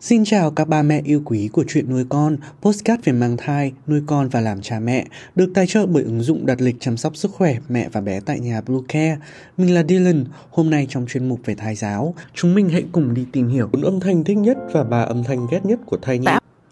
Xin chào các ba mẹ yêu quý của chuyện nuôi con, postcard về mang thai, nuôi con và làm cha mẹ, được tài trợ bởi ứng dụng đặt lịch chăm sóc sức khỏe mẹ và bé tại nhà Blue Care. Mình là Dylan, hôm nay trong chuyên mục về thai giáo, chúng mình hãy cùng đi tìm hiểu bốn âm thanh thích nhất và ba âm thanh ghét nhất của thai nhi.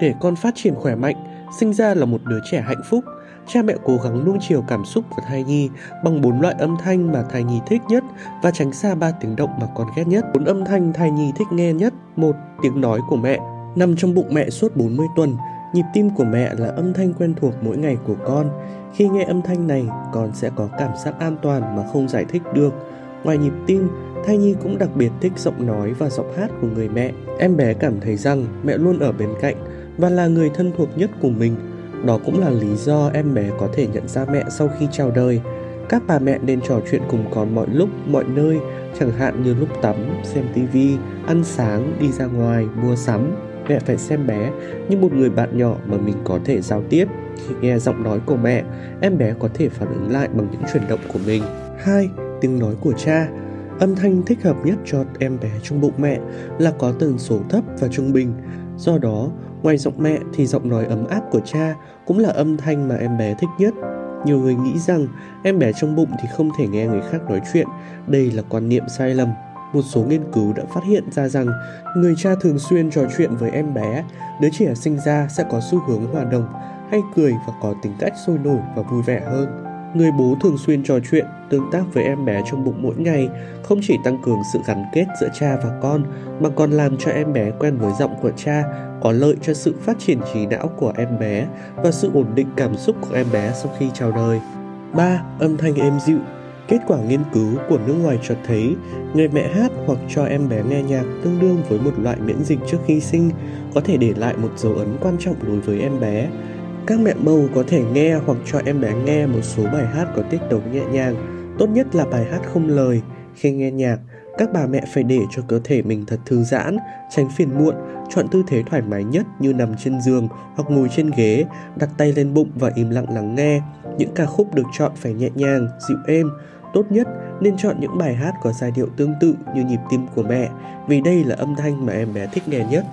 Để con phát triển khỏe mạnh, sinh ra là một đứa trẻ hạnh phúc, cha mẹ cố gắng nuông chiều cảm xúc của thai nhi bằng bốn loại âm thanh mà thai nhi thích nhất và tránh xa ba tiếng động mà con ghét nhất. Bốn âm thanh thai nhi thích nghe nhất. Một, tiếng nói của mẹ. Nằm trong bụng mẹ suốt 40 tuần, nhịp tim của mẹ là âm thanh quen thuộc mỗi ngày của con. Khi nghe âm thanh này, con sẽ có cảm giác an toàn mà không giải thích được. Ngoài nhịp tim, thai nhi cũng đặc biệt thích giọng nói và giọng hát của người mẹ. Em bé cảm thấy rằng mẹ luôn ở bên cạnh và là người thân thuộc nhất của mình. Đó cũng là lý do em bé có thể nhận ra mẹ sau khi chào đời. Các bà mẹ nên trò chuyện cùng con mọi lúc, mọi nơi, chẳng hạn như lúc tắm, xem tivi, ăn sáng, đi ra ngoài, mua sắm. Mẹ phải xem bé như một người bạn nhỏ mà mình có thể giao tiếp. Khi nghe giọng nói của mẹ, em bé có thể phản ứng lại bằng những chuyển động của mình. 2. Tiếng nói của cha Âm thanh thích hợp nhất cho em bé trong bụng mẹ là có tần số thấp và trung bình. Do đó, Ngoài giọng mẹ thì giọng nói ấm áp của cha cũng là âm thanh mà em bé thích nhất. Nhiều người nghĩ rằng em bé trong bụng thì không thể nghe người khác nói chuyện. Đây là quan niệm sai lầm. Một số nghiên cứu đã phát hiện ra rằng người cha thường xuyên trò chuyện với em bé, đứa trẻ sinh ra sẽ có xu hướng hòa đồng, hay cười và có tính cách sôi nổi và vui vẻ hơn. Người bố thường xuyên trò chuyện, tương tác với em bé trong bụng mỗi ngày không chỉ tăng cường sự gắn kết giữa cha và con mà còn làm cho em bé quen với giọng của cha, có lợi cho sự phát triển trí não của em bé và sự ổn định cảm xúc của em bé sau khi chào đời. 3. Âm thanh êm dịu Kết quả nghiên cứu của nước ngoài cho thấy người mẹ hát hoặc cho em bé nghe nhạc tương đương với một loại miễn dịch trước khi sinh có thể để lại một dấu ấn quan trọng đối với em bé các mẹ bầu có thể nghe hoặc cho em bé nghe một số bài hát có tiết tấu nhẹ nhàng, tốt nhất là bài hát không lời. Khi nghe nhạc, các bà mẹ phải để cho cơ thể mình thật thư giãn, tránh phiền muộn, chọn tư thế thoải mái nhất như nằm trên giường hoặc ngồi trên ghế, đặt tay lên bụng và im lặng lắng nghe. Những ca khúc được chọn phải nhẹ nhàng, dịu êm. Tốt nhất nên chọn những bài hát có giai điệu tương tự như nhịp tim của mẹ, vì đây là âm thanh mà em bé thích nghe nhất.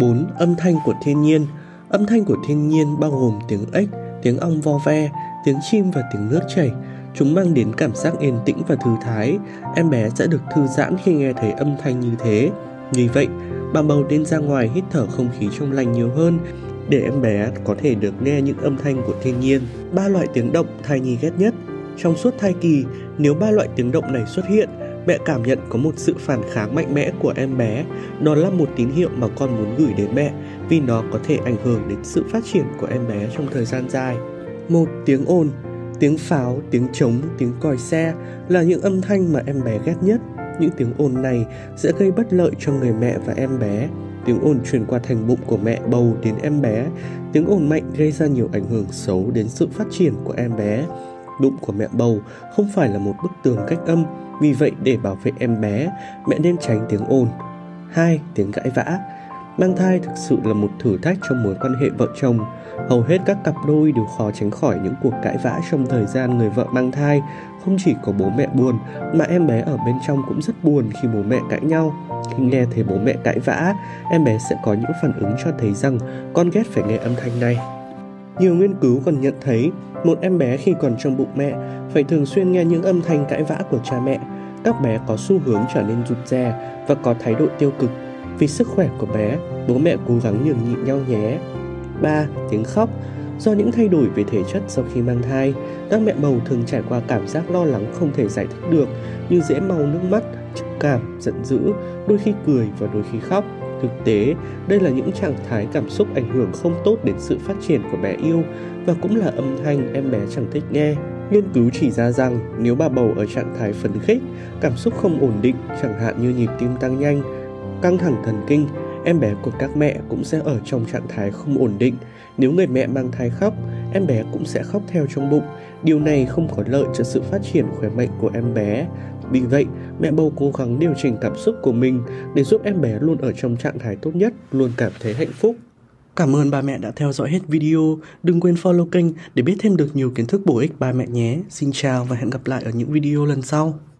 4. Âm thanh của thiên nhiên Âm thanh của thiên nhiên bao gồm tiếng ếch, tiếng ong vo ve, tiếng chim và tiếng nước chảy. Chúng mang đến cảm giác yên tĩnh và thư thái. Em bé sẽ được thư giãn khi nghe thấy âm thanh như thế. Vì vậy, bà bầu nên ra ngoài hít thở không khí trong lành nhiều hơn để em bé có thể được nghe những âm thanh của thiên nhiên. Ba loại tiếng động thai nhi ghét nhất. Trong suốt thai kỳ, nếu ba loại tiếng động này xuất hiện, mẹ cảm nhận có một sự phản kháng mạnh mẽ của em bé. Đó là một tín hiệu mà con muốn gửi đến mẹ vì nó có thể ảnh hưởng đến sự phát triển của em bé trong thời gian dài. Một tiếng ồn, tiếng pháo, tiếng trống, tiếng còi xe là những âm thanh mà em bé ghét nhất. Những tiếng ồn này sẽ gây bất lợi cho người mẹ và em bé. Tiếng ồn truyền qua thành bụng của mẹ bầu đến em bé. Tiếng ồn mạnh gây ra nhiều ảnh hưởng xấu đến sự phát triển của em bé đụng của mẹ bầu không phải là một bức tường cách âm, vì vậy để bảo vệ em bé, mẹ nên tránh tiếng ồn. 2. Tiếng cãi vã Mang thai thực sự là một thử thách trong mối quan hệ vợ chồng. Hầu hết các cặp đôi đều khó tránh khỏi những cuộc cãi vã trong thời gian người vợ mang thai. Không chỉ có bố mẹ buồn, mà em bé ở bên trong cũng rất buồn khi bố mẹ cãi nhau. Khi nghe thấy bố mẹ cãi vã, em bé sẽ có những phản ứng cho thấy rằng con ghét phải nghe âm thanh này. Nhiều nghiên cứu còn nhận thấy một em bé khi còn trong bụng mẹ phải thường xuyên nghe những âm thanh cãi vã của cha mẹ. Các bé có xu hướng trở nên rụt rè và có thái độ tiêu cực vì sức khỏe của bé, bố mẹ cố gắng nhường nhịn nhau nhé. 3. Tiếng khóc Do những thay đổi về thể chất sau khi mang thai, các mẹ bầu thường trải qua cảm giác lo lắng không thể giải thích được như dễ mau nước mắt, trầm cảm, giận dữ, đôi khi cười và đôi khi khóc. Thực tế, đây là những trạng thái cảm xúc ảnh hưởng không tốt đến sự phát triển của bé yêu và cũng là âm thanh em bé chẳng thích nghe. Nghiên cứu chỉ ra rằng nếu bà bầu ở trạng thái phấn khích, cảm xúc không ổn định, chẳng hạn như nhịp tim tăng nhanh, căng thẳng thần kinh, em bé của các mẹ cũng sẽ ở trong trạng thái không ổn định. Nếu người mẹ mang thai khóc, em bé cũng sẽ khóc theo trong bụng. Điều này không có lợi cho sự phát triển khỏe mạnh của em bé. Vì vậy, mẹ bầu cố gắng điều chỉnh cảm xúc của mình để giúp em bé luôn ở trong trạng thái tốt nhất, luôn cảm thấy hạnh phúc. Cảm ơn ba mẹ đã theo dõi hết video. Đừng quên follow kênh để biết thêm được nhiều kiến thức bổ ích ba mẹ nhé. Xin chào và hẹn gặp lại ở những video lần sau.